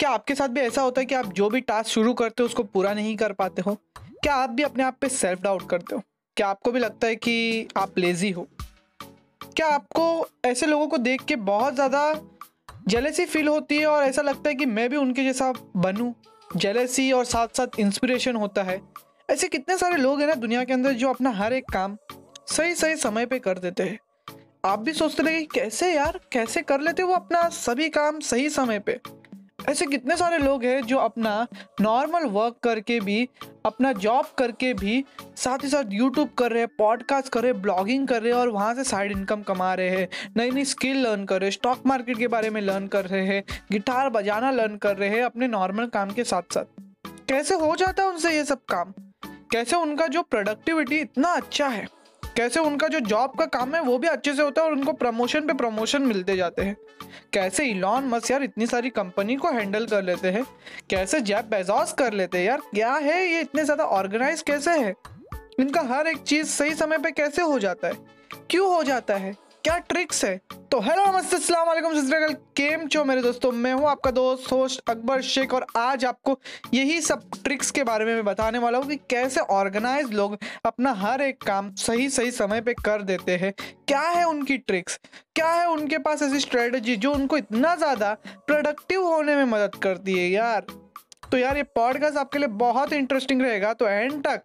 क्या आपके साथ भी ऐसा होता है कि आप जो भी टास्क शुरू करते हो, उसको पूरा नहीं कर पाते हो? क्या आप भी अपने आप पे सेल्फ डाउट करते हो? क्या आपको भी लगता है कि आप लेज़ी हो? क्या आपको ऐसे लोगों को देख के बहुत ज़्यादा जेलेसी फील होती है और ऐसा लगता है कि मैं भी उनके जैसा बनूं? जेलेसी और साथ साथ इंस्पिरेशन होता है। ऐसे कितने सारे लोग हैं ना दुनिया के अंदर जो अपना हर एक काम सही सही समय पे कर देते हैं। आप भी सोचते रहे कैसे यार? कैसे कर लेते वो अपना सभी काम सही समय पे? ऐसे कितने सारे लोग हैं जो अपना नॉर्मल वर्क करके भी, अपना जॉब करके भी साथ ही साथ यूट्यूब कर रहे हैं पॉडकास्ट कर रहे हैं ब्लॉगिंग कर रहे हैं और वहाँ से साइड इनकम कमा रहे हैं नई नई स्किल लर्न कर रहे हैं स्टॉक मार्केट के बारे में लर्न कर रहे हैं गिटार बजाना लर्न कर रहे हैं अपने नॉर्मल काम के साथ साथ। कैसे हो जाता है उनसे ये सब काम? कैसे उनका जो प्रोडक्टिविटी इतना अच्छा है? कैसे उनका जो जॉब का काम है वो भी अच्छे से होता है और उनको प्रमोशन पे प्रमोशन मिलते जाते हैं? कैसे इलॉन मस यार इतनी सारी कंपनी को हैंडल कर लेते हैं? कैसे जैप बेजॉस कर लेते हैं? यार क्या है ये इतने ज़्यादा ऑर्गेनाइज कैसे है? इनका हर एक चीज़ सही समय पर कैसे हो जाता है? क्यों हो जाता है? क्या ट्रिक्स है? तो हेलो नमस्ते, अस्सलाम केम चो मेरे दोस्तों, मैं हूँ आपका दोस्त होस्ट अकबर शेख, और आज आपको यही सब ट्रिक्स के बारे में मैं बताने वाला हूँ कि कैसे ऑर्गेनाइज लोग अपना हर एक काम सही सही समय पे कर देते हैं। क्या है उनकी ट्रिक्स क्या है उनके पास ऐसी स्ट्रेटजी जो उनको इतना ज़्यादा प्रोडक्टिव होने में मदद करती है यार? तो यार, ये पॉडकास्ट आपके लिए बहुत इंटरेस्टिंग रहेगा। तो एंड तक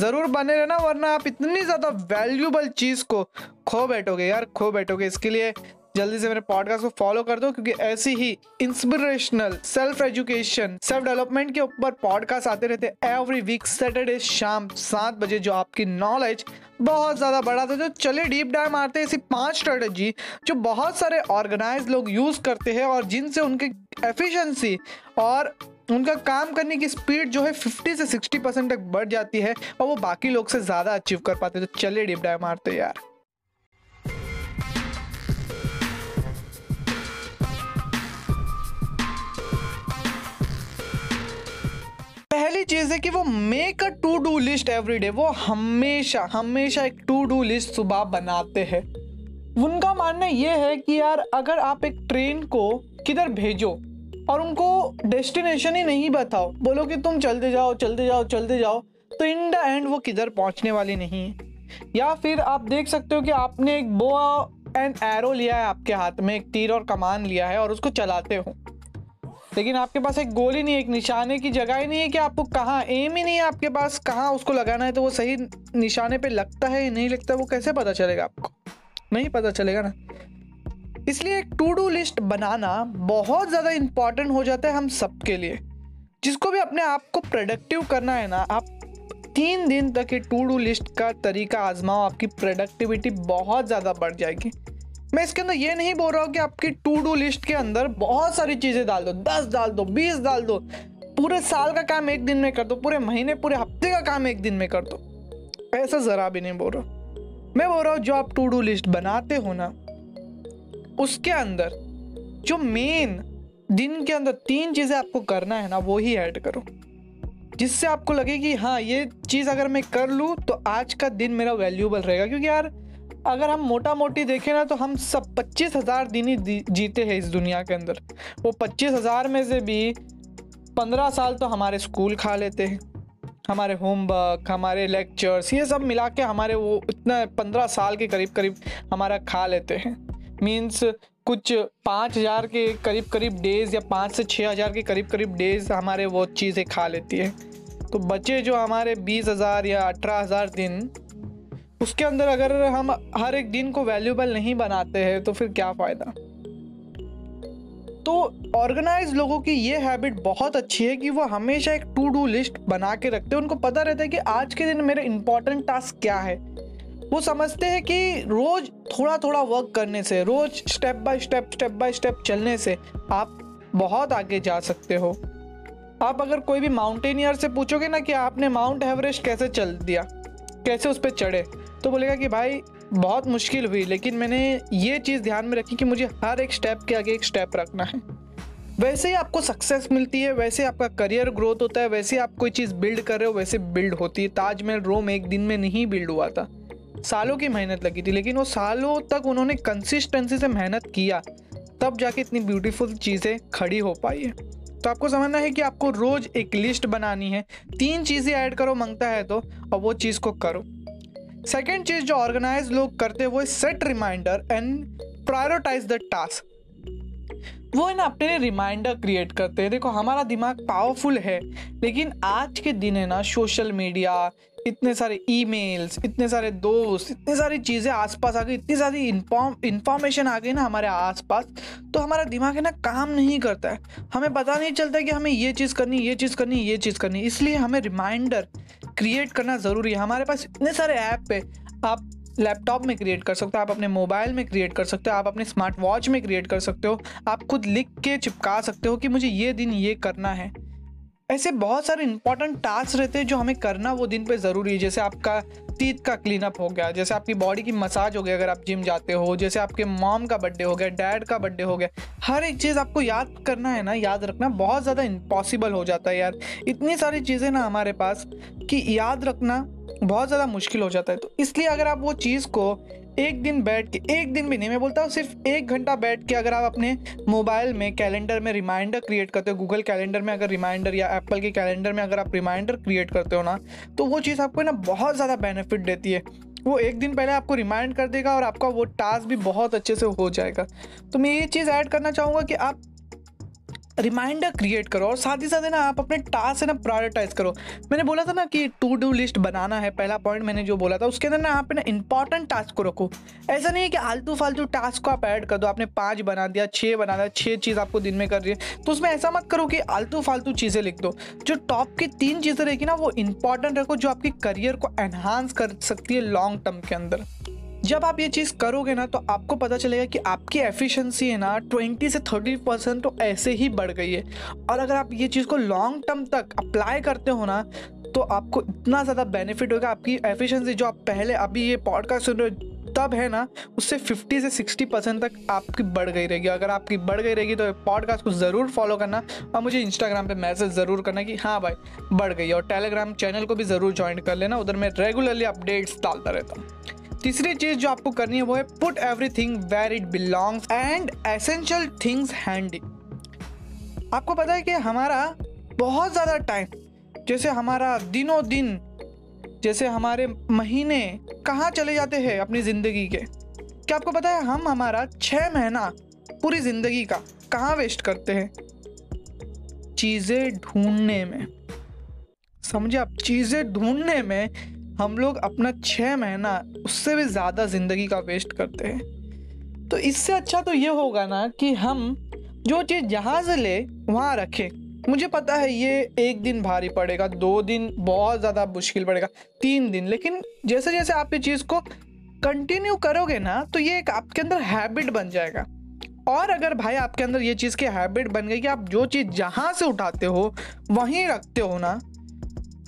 ज़रूर बने रहना, वरना आप इतनी ज़्यादा वैल्यूबल चीज़ को खो बैठोगे यार, खो बैठोगे। इसके लिए जल्दी से मेरे पॉडकास्ट को फॉलो कर दो, क्योंकि ऐसी ही inspirational self education self development के ऊपर पॉडकास्ट आते रहते एवरी वीक सैटरडे शाम सात बजे, जो आपकी नॉलेज बहुत ज़्यादा बढ़ाते तो चले डीप डाइव मारते हैं ऐसी पाँच स्ट्रेटजी जो बहुत सारे ऑर्गेनाइज लोग यूज़ करते हैं और जिनसे उनकी एफिशिएंसी और उनका काम करने की स्पीड जो है 50 से 60 परसेंट तक बढ़ जाती है और वो बाकी लोग से ज़्यादा अचीव कर पाते तो चलिए डीप डाइव मारते यार। पहली चीज़ है कि वो make a to do list every day वो हमेशा हमेशा एक टू डू लिस्ट सुबह बनाते हैं। उनका मानना ये है कि यार, अगर आप एक ट्रेन को किधर भेजो और उनको डेस्टिनेशन ही नहीं बताओ। बोलो कि तुम चलते जाओ चलते जाओ चलते जाओ। तो इन द एंड वो किधर पहुँचने वाली नहीं है। या फिर आप देख सकते हो कि आपने एक बो एंड एरो लिया है आपके हाथ में, एक तीर और कमान लिया है और उसको चलाते हो। लेकिन आपके पास एक गोली नहीं, एक निशाने की जगह ही नहीं है कि आपको कहाँ एम ही नहीं है आपके पास, कहाँ उसको लगाना है तो वो सही निशाने पे लगता है या नहीं लगता, वो कैसे पता चलेगा आपको? नहीं पता चलेगा ना। इसलिए एक टू डू लिस्ट बनाना बहुत ज़्यादा इंपॉर्टेंट हो जाता है हम सबके लिए। जिसको भी अपने आप को प्रोडक्टिव करना है ना, आप तीन दिन तक ये टू डू लिस्ट का तरीका आजमाओ, आपकी प्रोडक्टिविटी बहुत ज़्यादा बढ़ जाएगी। मैं इसके अंदर ये नहीं बोल रहा हूँ कि आपकी टू डू लिस्ट के अंदर बहुत सारी चीज़ें डाल दो, दस डाल दो, बीस डाल दो, पूरे साल का काम एक दिन में कर दो, पूरे महीने, पूरे हफ़्ते का काम एक दिन में कर दो। ऐसा ज़रा भी नहीं बोल रहा मैं बोल रहा हूँ, जो आप टू डू लिस्ट बनाते हो ना उसके अंदर, जो मेन दिन के अंदर तीन चीज़ें आपको करना है ना, वो ही ऐड करो। जिससे आपको लगे कि हाँ ये चीज़ अगर मैं कर लूँ तो आज का दिन मेरा वैल्यूबल रहेगा। क्योंकि यार, अगर हम मोटा मोटी देखें ना तो हम सब पच्चीस हज़ार दिन ही जीते हैं इस दुनिया के अंदर। वो पच्चीस हज़ार में से भी पंद्रह साल तो हमारे स्कूल खा लेते हैं। हमारे होमवर्क हमारे लेक्चर्स ये सब मिला के हमारे वो इतना पंद्रह साल के करीब करीब हमारा खा लेते हैं। मीन्स कुछ पाँच हज़ार के करीब करीब डेज़ या पाँच से छः हज़ार के करीब करीब डेज़ हमारे वो चीज़ें खा लेती है। तो बचे जो हमारे बीस हज़ार या अठारह हज़ार दिन, उसके अंदर अगर हम हर एक दिन को वैल्यूबल नहीं बनाते हैं तो फिर क्या फ़ायदा? तो ऑर्गेनाइज लोगों की ये हैबिट बहुत अच्छी है कि वो हमेशा एक टू डू लिस्ट बना के रखते हैं। उनको पता रहता है कि आज के दिन मेरे इंपॉर्टेंट टास्क क्या है। वो समझते हैं कि रोज थोड़ा थोड़ा वर्क करने से, रोज step by step step by step चलने से आप बहुत आगे जा सकते हो। आप अगर कोई भी माउंटेनियर से पूछोगे ना कि आपने माउंट एवरेस्ट कैसे चल दिया, कैसे उस पर चढ़े तो बोलेगा कि भाई, बहुत मुश्किल हुई, लेकिन मैंने ये चीज़ ध्यान में रखी कि मुझे हर एक स्टेप के आगे एक स्टेप रखना है। वैसे ही आपको सक्सेस मिलती है, वैसे आपका करियर ग्रोथ होता है, वैसे आप कोई चीज़ बिल्ड कर रहे हो, वैसे बिल्ड होती है। ताजमहल रोम एक दिन में नहीं बिल्ड हुआ था। सालों की मेहनत लगी थी, लेकिन वो सालों तक उन्होंने कंसिस्टेंसी से मेहनत किया, तब जाके इतनी ब्यूटीफुल चीज़ें खड़ी हो पाई है। तो आपको समझना है कि आपको रोज एक लिस्ट बनानी है, तीन चीज़ें ऐड करो, माँगता है तो और वो चीज़ को करो। सेकेंड चीज़ जो ऑर्गेनाइज लोग करते हैं, वो set reminder and prioritise the task वो है ना, अपने लिए रिमाइंडर क्रिएट करते हैं। देखो, हमारा दिमाग पावरफुल है, लेकिन आज के दिन है ना सोशल मीडिया इतने सारे ईमेल्स, इतने सारे दोस्त, इतनी सारी चीज़ें आसपास आ गई, इतनी सारी इंफॉर्मेशन आ गई ना हमारे आसपास तो हमारा दिमाग है ना काम नहीं करता है। हमें पता नहीं चलता कि हमें ये चीज़ करनी, ये चीज़ करनी, ये चीज़ करनी। इसलिए हमें रिमाइंडर क्रिएट करना ज़रूरी है। हमारे पास इतने सारे ऐप है, आप लैपटॉप में क्रिएट कर सकते हो, आप अपने मोबाइल में क्रिएट कर सकते हो, आप अपने स्मार्ट वॉच में क्रिएट कर सकते हो, आप खुद लिख के चिपका सकते हो कि मुझे ये दिन ये करना है। ऐसे बहुत सारे इंपॉर्टेंट टास्क रहते हैं जो हमें करना वो दिन पे ज़रूरी है। जैसे आपका टीथ का क्लीन अप हो गया, जैसे आपकी बॉडी की मसाज हो गया अगर आप जिम जाते हो, जैसे आपके मॉम का बर्थडे हो गया डैड का बर्थडे हो गया, हर एक चीज़ आपको याद करना है ना, याद रखना बहुत ज़्यादा इम्पॉसिबल हो जाता है यार। इतनी सारी चीज़ें ना हमारे पास कि याद रखना बहुत ज़्यादा मुश्किल हो जाता है। तो इसलिए अगर आप वो चीज़ को एक दिन बैठ के, एक दिन भी नहीं, मैं बोलता हूँ सिर्फ़ एक घंटा बैठ के अगर आप अपने मोबाइल में, कैलेंडर में रिमाइंडर क्रिएट करते हो गूगल कैलेंडर में अगर रिमाइंडर या एप्पल के कैलेंडर में अगर आप रिमाइंडर क्रिएट करते हो ना तो वो चीज़ आपको ना बहुत ज़्यादा बेनिफिट देती है। वो एक दिन पहले आपको रिमाइंड कर देगा और आपका वो टास्क भी बहुत अच्छे से हो जाएगा। तो मैं ये चीज़ ऐड करना चाहूँगा कि आप रिमाइंडर क्रिएट करो और साथ ही साथ है ना आप अपने टास्क है ना प्रायोरिटाइज करो। मैंने बोला था ना कि टू डू लिस्ट बनाना है, पहला पॉइंट मैंने जो बोला था, उसके अंदर ना आप ना इंपॉर्टेंट टास्क को रखो। ऐसा नहीं है कि आलतू फालतू टास्क को आप ऐड कर दो, आपने पाँच बना दिया छः बना दिया छः चीज़ आपको दिन में कर रही है तो उसमें ऐसा मत करो कि आलतू फालतू चीज़ें लिख दो। जो टॉप की तीन चीज़ें रहेगी ना, वो इंपॉर्टेंट रखो जो आपकी करियर को एनहांस कर सकती है लॉन्ग टर्म के अंदर। जब आप ये चीज़ करोगे ना तो आपको पता चलेगा कि आपकी एफिशिएंसी है ना 20 से 30 परसेंट तो ऐसे ही बढ़ गई है। और अगर आप ये चीज़ को लॉन्ग टर्म तक अप्लाई करते हो ना तो आपको इतना ज़्यादा बेनिफिट होगा आपकी एफिशिएंसी जो आप पहले अभी ये पॉडकास्ट सुन रहे हो, तब है ना, उससे 50 से 60 परसेंट तक आपकी बढ़ गई रहेगी। अगर आपकी बढ़ गई रहेगी तो पॉडकास्ट को ज़रूर फॉलो करना और मुझे इंस्टाग्राम पे मैसेज ज़रूर करना कि हाँ भाई, बढ़ गई और टेलीग्राम चैनल को भी ज़रूर ज्वाइन कर लेना, उधर मैं रेगुलरली अपडेट्स डालता रहता हूँ। तीसरी चीज़ जो आपको करनी है वो है put everything where it belongs and essential things handy आपको पता है कि हमारा बहुत ज़्यादा टाइम जैसे हमारा दिनों दिन, जैसे हमारे महीने कहाँ चले जाते हैं अपनी ज़िंदगी के? क्या आपको पता है हम हमारा छः महीना पूरी ज़िंदगी का कहाँ वेस्ट करते हैं? चीज़ें ढूँढने में। समझे आप? चीज़ें ढूँढने में हम लोग अपना छः महीना उससे भी ज़्यादा ज़िंदगी का वेस्ट करते हैं। तो इससे अच्छा तो ये होगा ना कि हम जो चीज़ जहाँ से ले, वहाँ रखें। मुझे पता है ये एक दिन भारी पड़ेगा, दो दिन बहुत ज़्यादा मुश्किल पड़ेगा, तीन दिन। लेकिन जैसे जैसे आप ये चीज़ को कंटिन्यू करोगे ना तो ये एक आपके अंदर हैबिट बन जाएगा। और अगर भाई आपके अंदर ये चीज़ की हैबिट बन गई कि आप जो चीज़ जहाँ से उठाते हो, वहीं रखते हो ना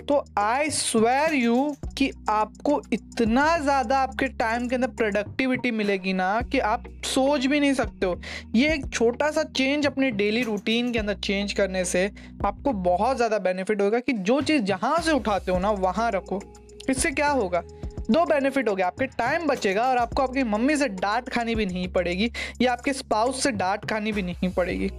तो आई स्वेर यू कि आपको इतना ज़्यादा आपके टाइम के अंदर प्रोडक्टिविटी मिलेगी ना कि आप सोच भी नहीं सकते हो। ये एक छोटा सा चेंज अपने डेली रूटीन के अंदर चेंज करने से आपको बहुत ज़्यादा बेनिफिट होगा कि जो चीज़ जहाँ से उठाते हो ना, वहाँ रखो। इससे क्या होगा? दो बेनिफिट हो गया आपके टाइम बचेगा और आपको आपकी मम्मी से डांट खानी भी नहीं पड़ेगी या आपके स्पाउस से डांट खानी भी नहीं पड़ेगी।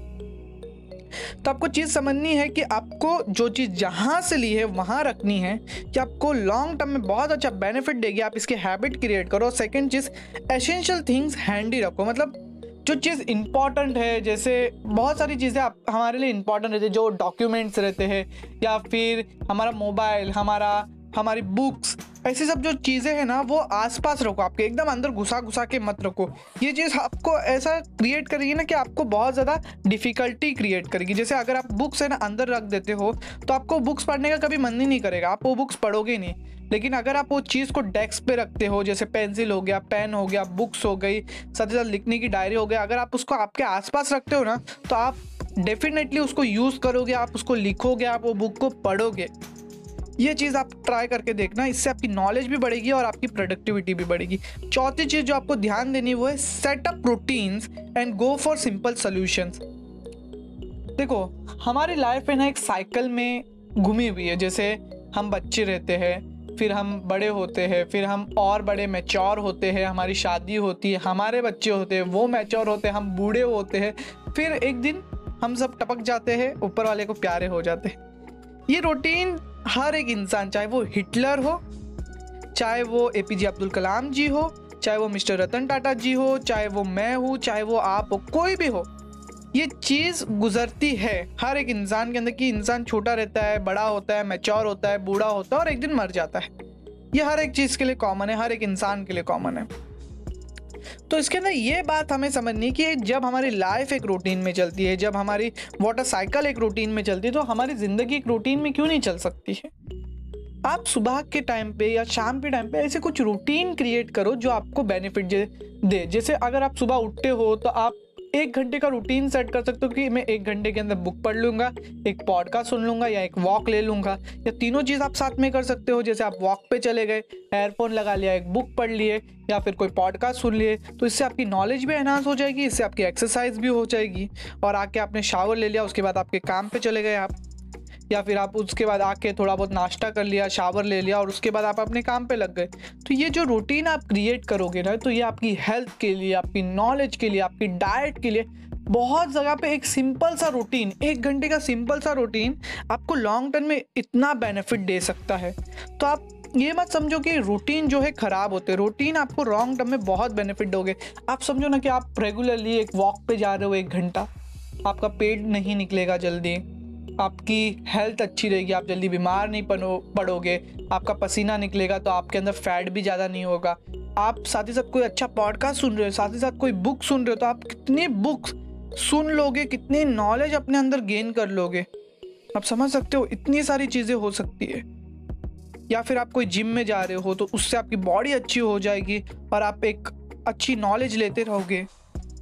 तो आपको चीज़ समझनी है कि आपको जो चीज़ जहाँ से ली है, वहाँ रखनी है कि आपको लॉन्ग टर्म में बहुत अच्छा बेनिफिट देगी। आप इसकी हैबिट क्रिएट करो। सेकेंड चीज़ एसेंशियल थिंग्स हैंडी रखो। मतलब जो चीज़ इंपॉर्टेंट है, जैसे बहुत सारी चीज़ें आप, हमारे लिए इंपॉर्टेंट रहती है, जो डॉक्यूमेंट्स रहते हैं, या फिर हमारा मोबाइल हमारा हमारी बुक्स ऐसी सब जो चीज़ें हैं ना, वो आसपास रखो आपके, एकदम अंदर घुसा घुसा के मत रखो। ये चीज़ आपको ऐसा क्रिएट करेगी ना कि आपको बहुत ज़्यादा डिफ़िकल्टी क्रिएट करेगी। जैसे अगर आप बुक्स है ना अंदर रख देते हो तो आपको बुक्स पढ़ने का कभी मन ही नहीं करेगा। आप वो बुक्स पढ़ोगे नहीं। लेकिन अगर आप वो चीज़ को डेस्क पे रखते हो, जैसे पेंसिल हो गया पेन हो गया बुक्स हो गई, साथ ही साथ लिखने की डायरी हो गई अगर आप उसको आपके आसपास रखते हो ना तो आप डेफिनेटली उसको यूज़ करोगे, आप उसको लिखोगे, आप वो बुक को पढ़ोगे। ये चीज़ आप ट्राई करके देखना, इससे आपकी नॉलेज भी बढ़ेगी और आपकी प्रोडक्टिविटी भी बढ़ेगी। चौथी चीज़ जो आपको ध्यान देनी वो है setup routines and go for simple solutions देखो, हमारी लाइफ में ना एक साइकिल में घूमी हुई है, जैसे हम बच्चे रहते हैं, फिर हम बड़े होते हैं, फिर हम और बड़े मैच्योर होते हैं, हमारी शादी होती है, हमारे बच्चे होते हैं, वो मैच्योर होते हैं, हम बूढ़े होते हैं, फिर एक दिन हम सब टपक जाते हैं, ऊपर वाले को प्यारे हो जाते हैं। ये रूटीन हर एक इंसान, चाहे वो हिटलर हो, चाहे वो ए पी जे अब्दुल कलाम जी हो, चाहे वो मिस्टर रतन टाटा जी हो, चाहे वो मैं हूँ, चाहे वो आप हो, कोई भी हो, ये चीज़ गुजरती है हर एक इंसान के अंदर कि इंसान छोटा रहता है, बड़ा होता है मैच्योर होता है, बूढ़ा होता है और एक दिन मर जाता है। ये हर एक चीज़ के लिए कॉमन है, हर एक इंसान के लिए कॉमन है। तो इसके अंदर ये बात हमें समझनी कि जब हमारी लाइफ एक रूटीन में चलती है, जब हमारी वाटर साइकिल एक रूटीन में चलती है तो हमारी ज़िंदगी एक रूटीन में क्यों नहीं चल सकती है? आप सुबह के टाइम पे या शाम के टाइम पे ऐसे कुछ रूटीन क्रिएट करो जो आपको बेनिफिट दे। जैसे अगर आप सुबह उठते हो तो आप एक घंटे का रूटीन सेट कर सकते हो कि मैं एक घंटे के अंदर बुक पढ़ लूँगा, एक पॉडकास्ट सुन लूँगा या एक वॉक ले लूँगा। या तीनों चीज़ आप साथ में कर सकते हो, जैसे आप वॉक पे चले गए एयरफोन लगा लिया, एक बुक पढ़ लिए, या फिर कोई पॉडकास्ट सुन लिए तो इससे आपकी नॉलेज भी एनहांस हो जाएगी, इससे आपकी एक्सरसाइज भी हो जाएगी। और आके आपने शावर ले लिया, उसके बाद आपके काम पे चले गए आप। या फिर आप उसके बाद आके थोड़ा बहुत नाश्ता कर लिया, शावर ले लिया और उसके बाद आप अपने काम पे लग गए। तो ये जो रूटीन आप क्रिएट करोगे ना तो ये आपकी हेल्थ के लिए, आपकी नॉलेज के लिए, आपकी डाइट के लिए बहुत जगह पे एक सिंपल सा रूटीन एक घंटे का सिंपल सा रूटीन आपको लॉन्ग टर्म में इतना बेनिफिट दे सकता है। तो आप ये मत समझो कि रूटीन जो है ख़राब होते रूटीन आपको लॉन्ग टर्म में बहुत बेनिफिट दोगे। आप समझो ना कि आप रेगुलरली एक वॉक पे जा रहे हो एक घंटा, आपका पेट नहीं निकलेगा जल्दी। आपकी हेल्थ अच्छी रहेगी, आप जल्दी बीमार नहीं पनो, पड़ोगे, आपका पसीना निकलेगा तो आपके अंदर फैट भी ज़्यादा नहीं होगा। आप साथ ही साथ कोई अच्छा पॉडकास्ट सुन रहे हो, साथ ही साथ कोई बुक सुन रहे हो तो आप कितनी बुक्स सुन लोगे, कितनी नॉलेज अपने अंदर गेन कर लोगे? आप समझ सकते हो, इतनी सारी चीज़ें हो सकती है। या फिर आप कोई जिम में जा रहे हो तो उससे आपकी बॉडी अच्छी हो जाएगी और आप एक अच्छी नॉलेज लेते रहोगे।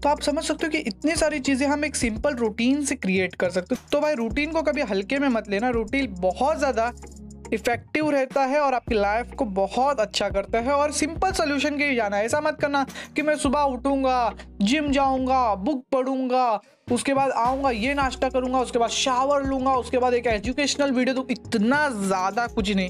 तो आप समझ सकते हो कि इतनी सारी चीज़ें हम एक सिंपल रूटीन से क्रिएट कर सकते हो। तो भाई रूटीन को कभी हल्के में मत लेना। रूटीन बहुत ज़्यादा इफ़ेक्टिव रहता है और आपकी लाइफ को बहुत अच्छा करता है और सिंपल सोल्यूशन के लिए जाना है। ऐसा मत करना कि मैं सुबह उठूँगा जिम जाऊँगा बुक पढ़ूँगा, उसके बाद आऊँगा, ये नाश्ता करूँगा, उसके बाद शावर लूँगा, उसके बाद एक एजुकेशनल वीडियो तो इतना ज़्यादा कुछ नहीं।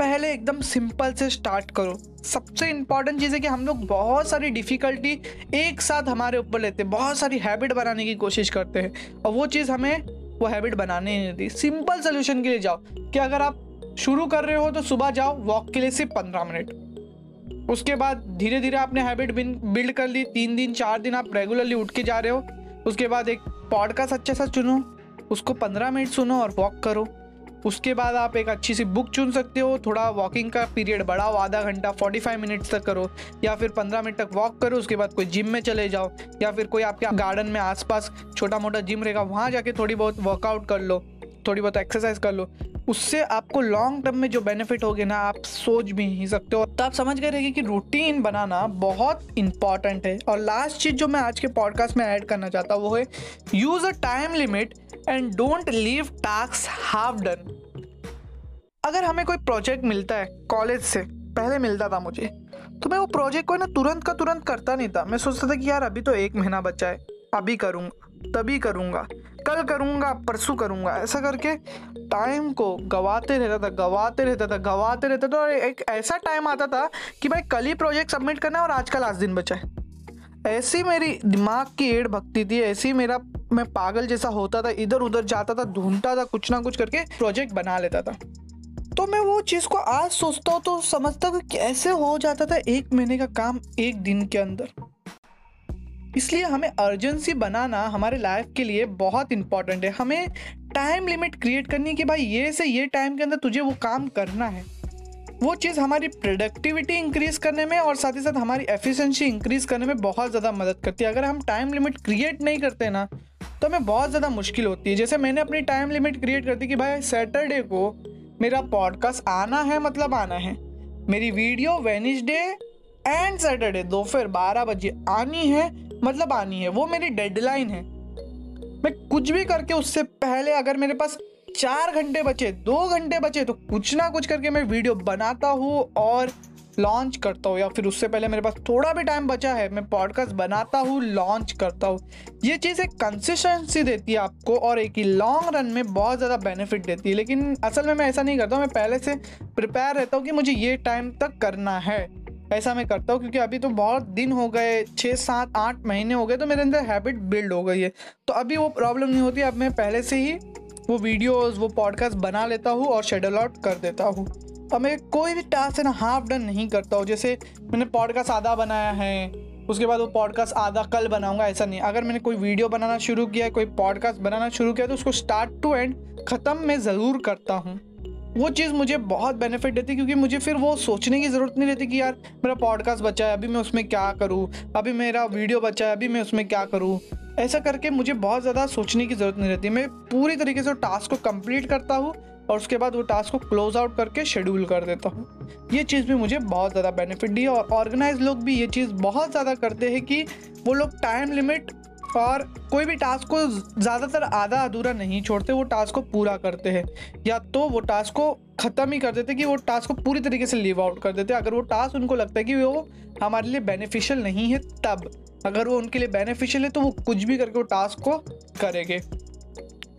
पहले एकदम सिंपल से स्टार्ट करो। सबसे इंपॉर्टेंट चीज़ है कि हम लोग बहुत सारी डिफ़िकल्टी एक साथ हमारे ऊपर लेते हैं। बहुत सारी हैबिट बनाने की कोशिश करते हैं। और वो चीज़ हमें, वो हैबिट बनाने नहीं देती। सिंपल सोल्यूशन के लिए जाओ कि अगर आप शुरू कर रहे हो तो सुबह जाओ वॉक के लिए सिर्फ़ पंद्रह मिनट। उसके बाद धीरे धीरे आपने हैबिट बिल्ड कर ली। तीन दिन, चार दिन आप रेगुलरली उठ के जा रहे हो। उसके बाद एक पॉडकास्ट अच्छे सा चुनो। उसको पंद्रह मिनट सुनो और वॉक करो। उसके बाद आप एक अच्छी सी बुक चुन सकते हो। थोड़ा वॉकिंग का पीरियड बढ़ाओ, आधा घंटा 45 मिनट्स तक करो, या फिर 15 मिनट तक वॉक करो, उसके बाद कोई जिम में चले जाओ, या फिर कोई आपके गार्डन में आसपास छोटा मोटा जिम रहेगा, वहाँ जाके थोड़ी बहुत वर्कआउट कर लो, थोड़ी बहुत एक्सरसाइज कर लो। उससे आपको लॉन्ग टर्म में जो बेनिफिट होगे ना, आप सोच भी नहीं सकते हो। तो आप समझ गए रहेगी कि रूटीन बनाना बहुत इंपॉर्टेंट है। और लास्ट चीज़ जो मैं आज के पॉडकास्ट में ऐड करना चाहता हूँ, वो है use a time limit and don't leave task half done अगर हमें कोई प्रोजेक्ट मिलता है कॉलेज से, पहले मिलता था मुझे तो मैं वो प्रोजेक्ट को ना तुरंत का तुरंत करता नहीं था। मैं सोचता था कि यार, अभी तो एक महीना बचा है, अभी करूँगा। तभी करूँगा। कल करूँगा, परसों करूँगा। ऐसा करके टाइम को गवाते रहता था, गवाते रहता था, गवाते रहता था और एक ऐसा टाइम आता था कि भाई कल ही प्रोजेक्ट सबमिट करना है और आज का लास्ट दिन बचा है। ऐसी मेरी दिमाग की एड़ भक्ति थी, ऐसी मेरा मैं पागल जैसा होता था इधर उधर जाता था, ढूंढता था, कुछ ना कुछ करके प्रोजेक्ट बना लेता था। तो मैं वो चीज़ को आज सोचता हूँ तो समझता हूँ कैसे हो जाता था एक महीने का काम एक दिन के अंदर। इसलिए हमें अर्जेंसी बनाना हमारे लाइफ के लिए बहुत इंपॉर्टेंट है। हमें टाइम लिमिट क्रिएट करनी है कि भाई ये से ये टाइम के अंदर तुझे वो काम करना है। वो चीज़ हमारी प्रोडक्टिविटी इंक्रीज करने में और साथ ही साथ हमारी एफिशिएंसी इंक्रीज करने में बहुत ज़्यादा मदद करती है। अगर हम टाइम लिमिट क्रिएट नहीं करते ना तो हमें बहुत ज़्यादा मुश्किल होती है। जैसे मैंने अपनी टाइम लिमिट क्रिएट कर दी कि भाई सैटरडे को मेरा पॉडकास्ट आना है मतलब आना है। मेरी वीडियो वेनिसडे एंड सैटरडे दोपहर बारह बजे आनी है। मतलब आनी है, वो मेरी डेडलाइन है। मैं कुछ भी करके उससे पहले अगर मेरे पास चार घंटे बचे, दो घंटे बचे तो कुछ ना कुछ करके मैं वीडियो बनाता हूँ और लॉन्च करता हूँ, या फिर उससे पहले मेरे पास थोड़ा भी टाइम बचा है, मैं पॉडकास्ट बनाता हूँ लॉन्च करता हूँ। ये चीज़ एक कंसिस्टेंसी देती है आपको और एक ही लॉन्ग रन में बहुत ज़्यादा बेनिफिट देती है। लेकिन असल में मैं ऐसा नहीं करता मैं पहले से प्रिपेयर रहता हूँ कि मुझे ये टाइम तक करना है। ऐसा मैं करता हूँ, क्योंकि अभी तो बहुत दिन हो गए, छः, सात, आठ महीने हो गए तो मेरे अंदर हैबिट बिल्ड हो गई है। तो अभी वो प्रॉब्लम नहीं होती, अब मैं पहले से ही वो वीडियोस वो पॉडकास्ट बना लेता हूँ और शेड्यूल आउट कर देता हूँ। अब मैं कोई भी टास्क है ना हाफ़ डन नहीं करता हूँ। जैसे मैंने पॉडकास्ट आधा बनाया है, उसके बाद वो पॉडकास्ट आधा कल बनाऊँगा, ऐसा नहीं। अगर मैंने कोई वीडियो बनाना शुरू किया, कोई पॉडकास्ट बनाना शुरू किया तो उसको स्टार्ट टू एंड ख़त्म मैं ज़रूर करता हूँ। वो चीज़ मुझे बहुत बेनिफिट देती है क्योंकि मुझे फिर वो सोचने की ज़रूरत नहीं रहती कि यार, मेरा पॉडकास्ट बचा है, अभी मैं उसमें क्या करूँ? अभी मेरा वीडियो बचा है, अभी मैं उसमें क्या करूँ? ऐसा करके मुझे बहुत ज़्यादा सोचने की ज़रूरत नहीं रहती मैं पूरी तरीके से टास्क को कंप्लीट करता हूँ और उसके बाद वो टास्क को क्लोज आउट करके शेड्यूल कर देता हूँ। ये चीज़ भी मुझे बहुत ज़्यादा बेनिफिट दी है और ऑर्गेनाइज लोग भी ये चीज़ बहुत ज़्यादा करते हैं कि वो लोग टाइम लिमिट और कोई भी टास्क को ज़्यादातर आधा अधूरा नहीं छोड़ते, वो टास्क को पूरा करते हैं। या तो वो टास्क को ख़त्म ही कर देते कि वो टास्क को पूरी तरीके से लीव आउट कर देते। अगर वो टास्क उनको लगता है कि वो हमारे लिए बेनिफिशियल नहीं है, तब। अगर वो उनके लिए बेनिफिशियल है तो वो कुछ भी करके वो टास्क को करेंगे।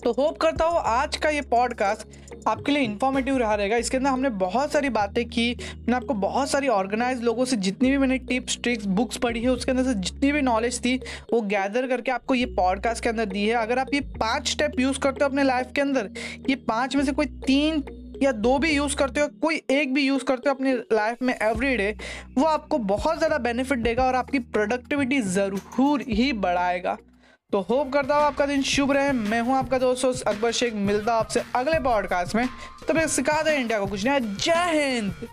तो होप करता हूँ आज का ये पॉडकास्ट आपके लिए इन्फॉर्मेटिव रहा रहेगा। इसके अंदर हमने बहुत सारी बातें की। मैंने आपको बहुत सारी ऑर्गेनाइज लोगों से जितनी भी मैंने टिप्स ट्रिक्स बुक्स पढ़ी है, उसके अंदर से जितनी भी नॉलेज थी, वो गैदर करके आपको ये पॉडकास्ट के अंदर दी है। अगर आप ये पाँच स्टेप यूज़ करते हो अपने लाइफ के अंदर, ये पाँच में से कोई तीन या दो भी यूज़ करते हो, कोई एक भी यूज़ करते हो अपनी लाइफ में एवरी डे वो आपको बहुत ज़्यादा बेनिफिट देगा और आपकी प्रोडक्टिविटी ज़रूर ही बढ़ाएगा। तो होप करता हूँ आपका दिन शुभ रहे। मैं हूँ आपका दोस्त अकबर शेख। मिलता आपसे अगले पॉडकास्ट में। तो मैं सिखा दें इंडिया को कुछ नया। जय हिंद।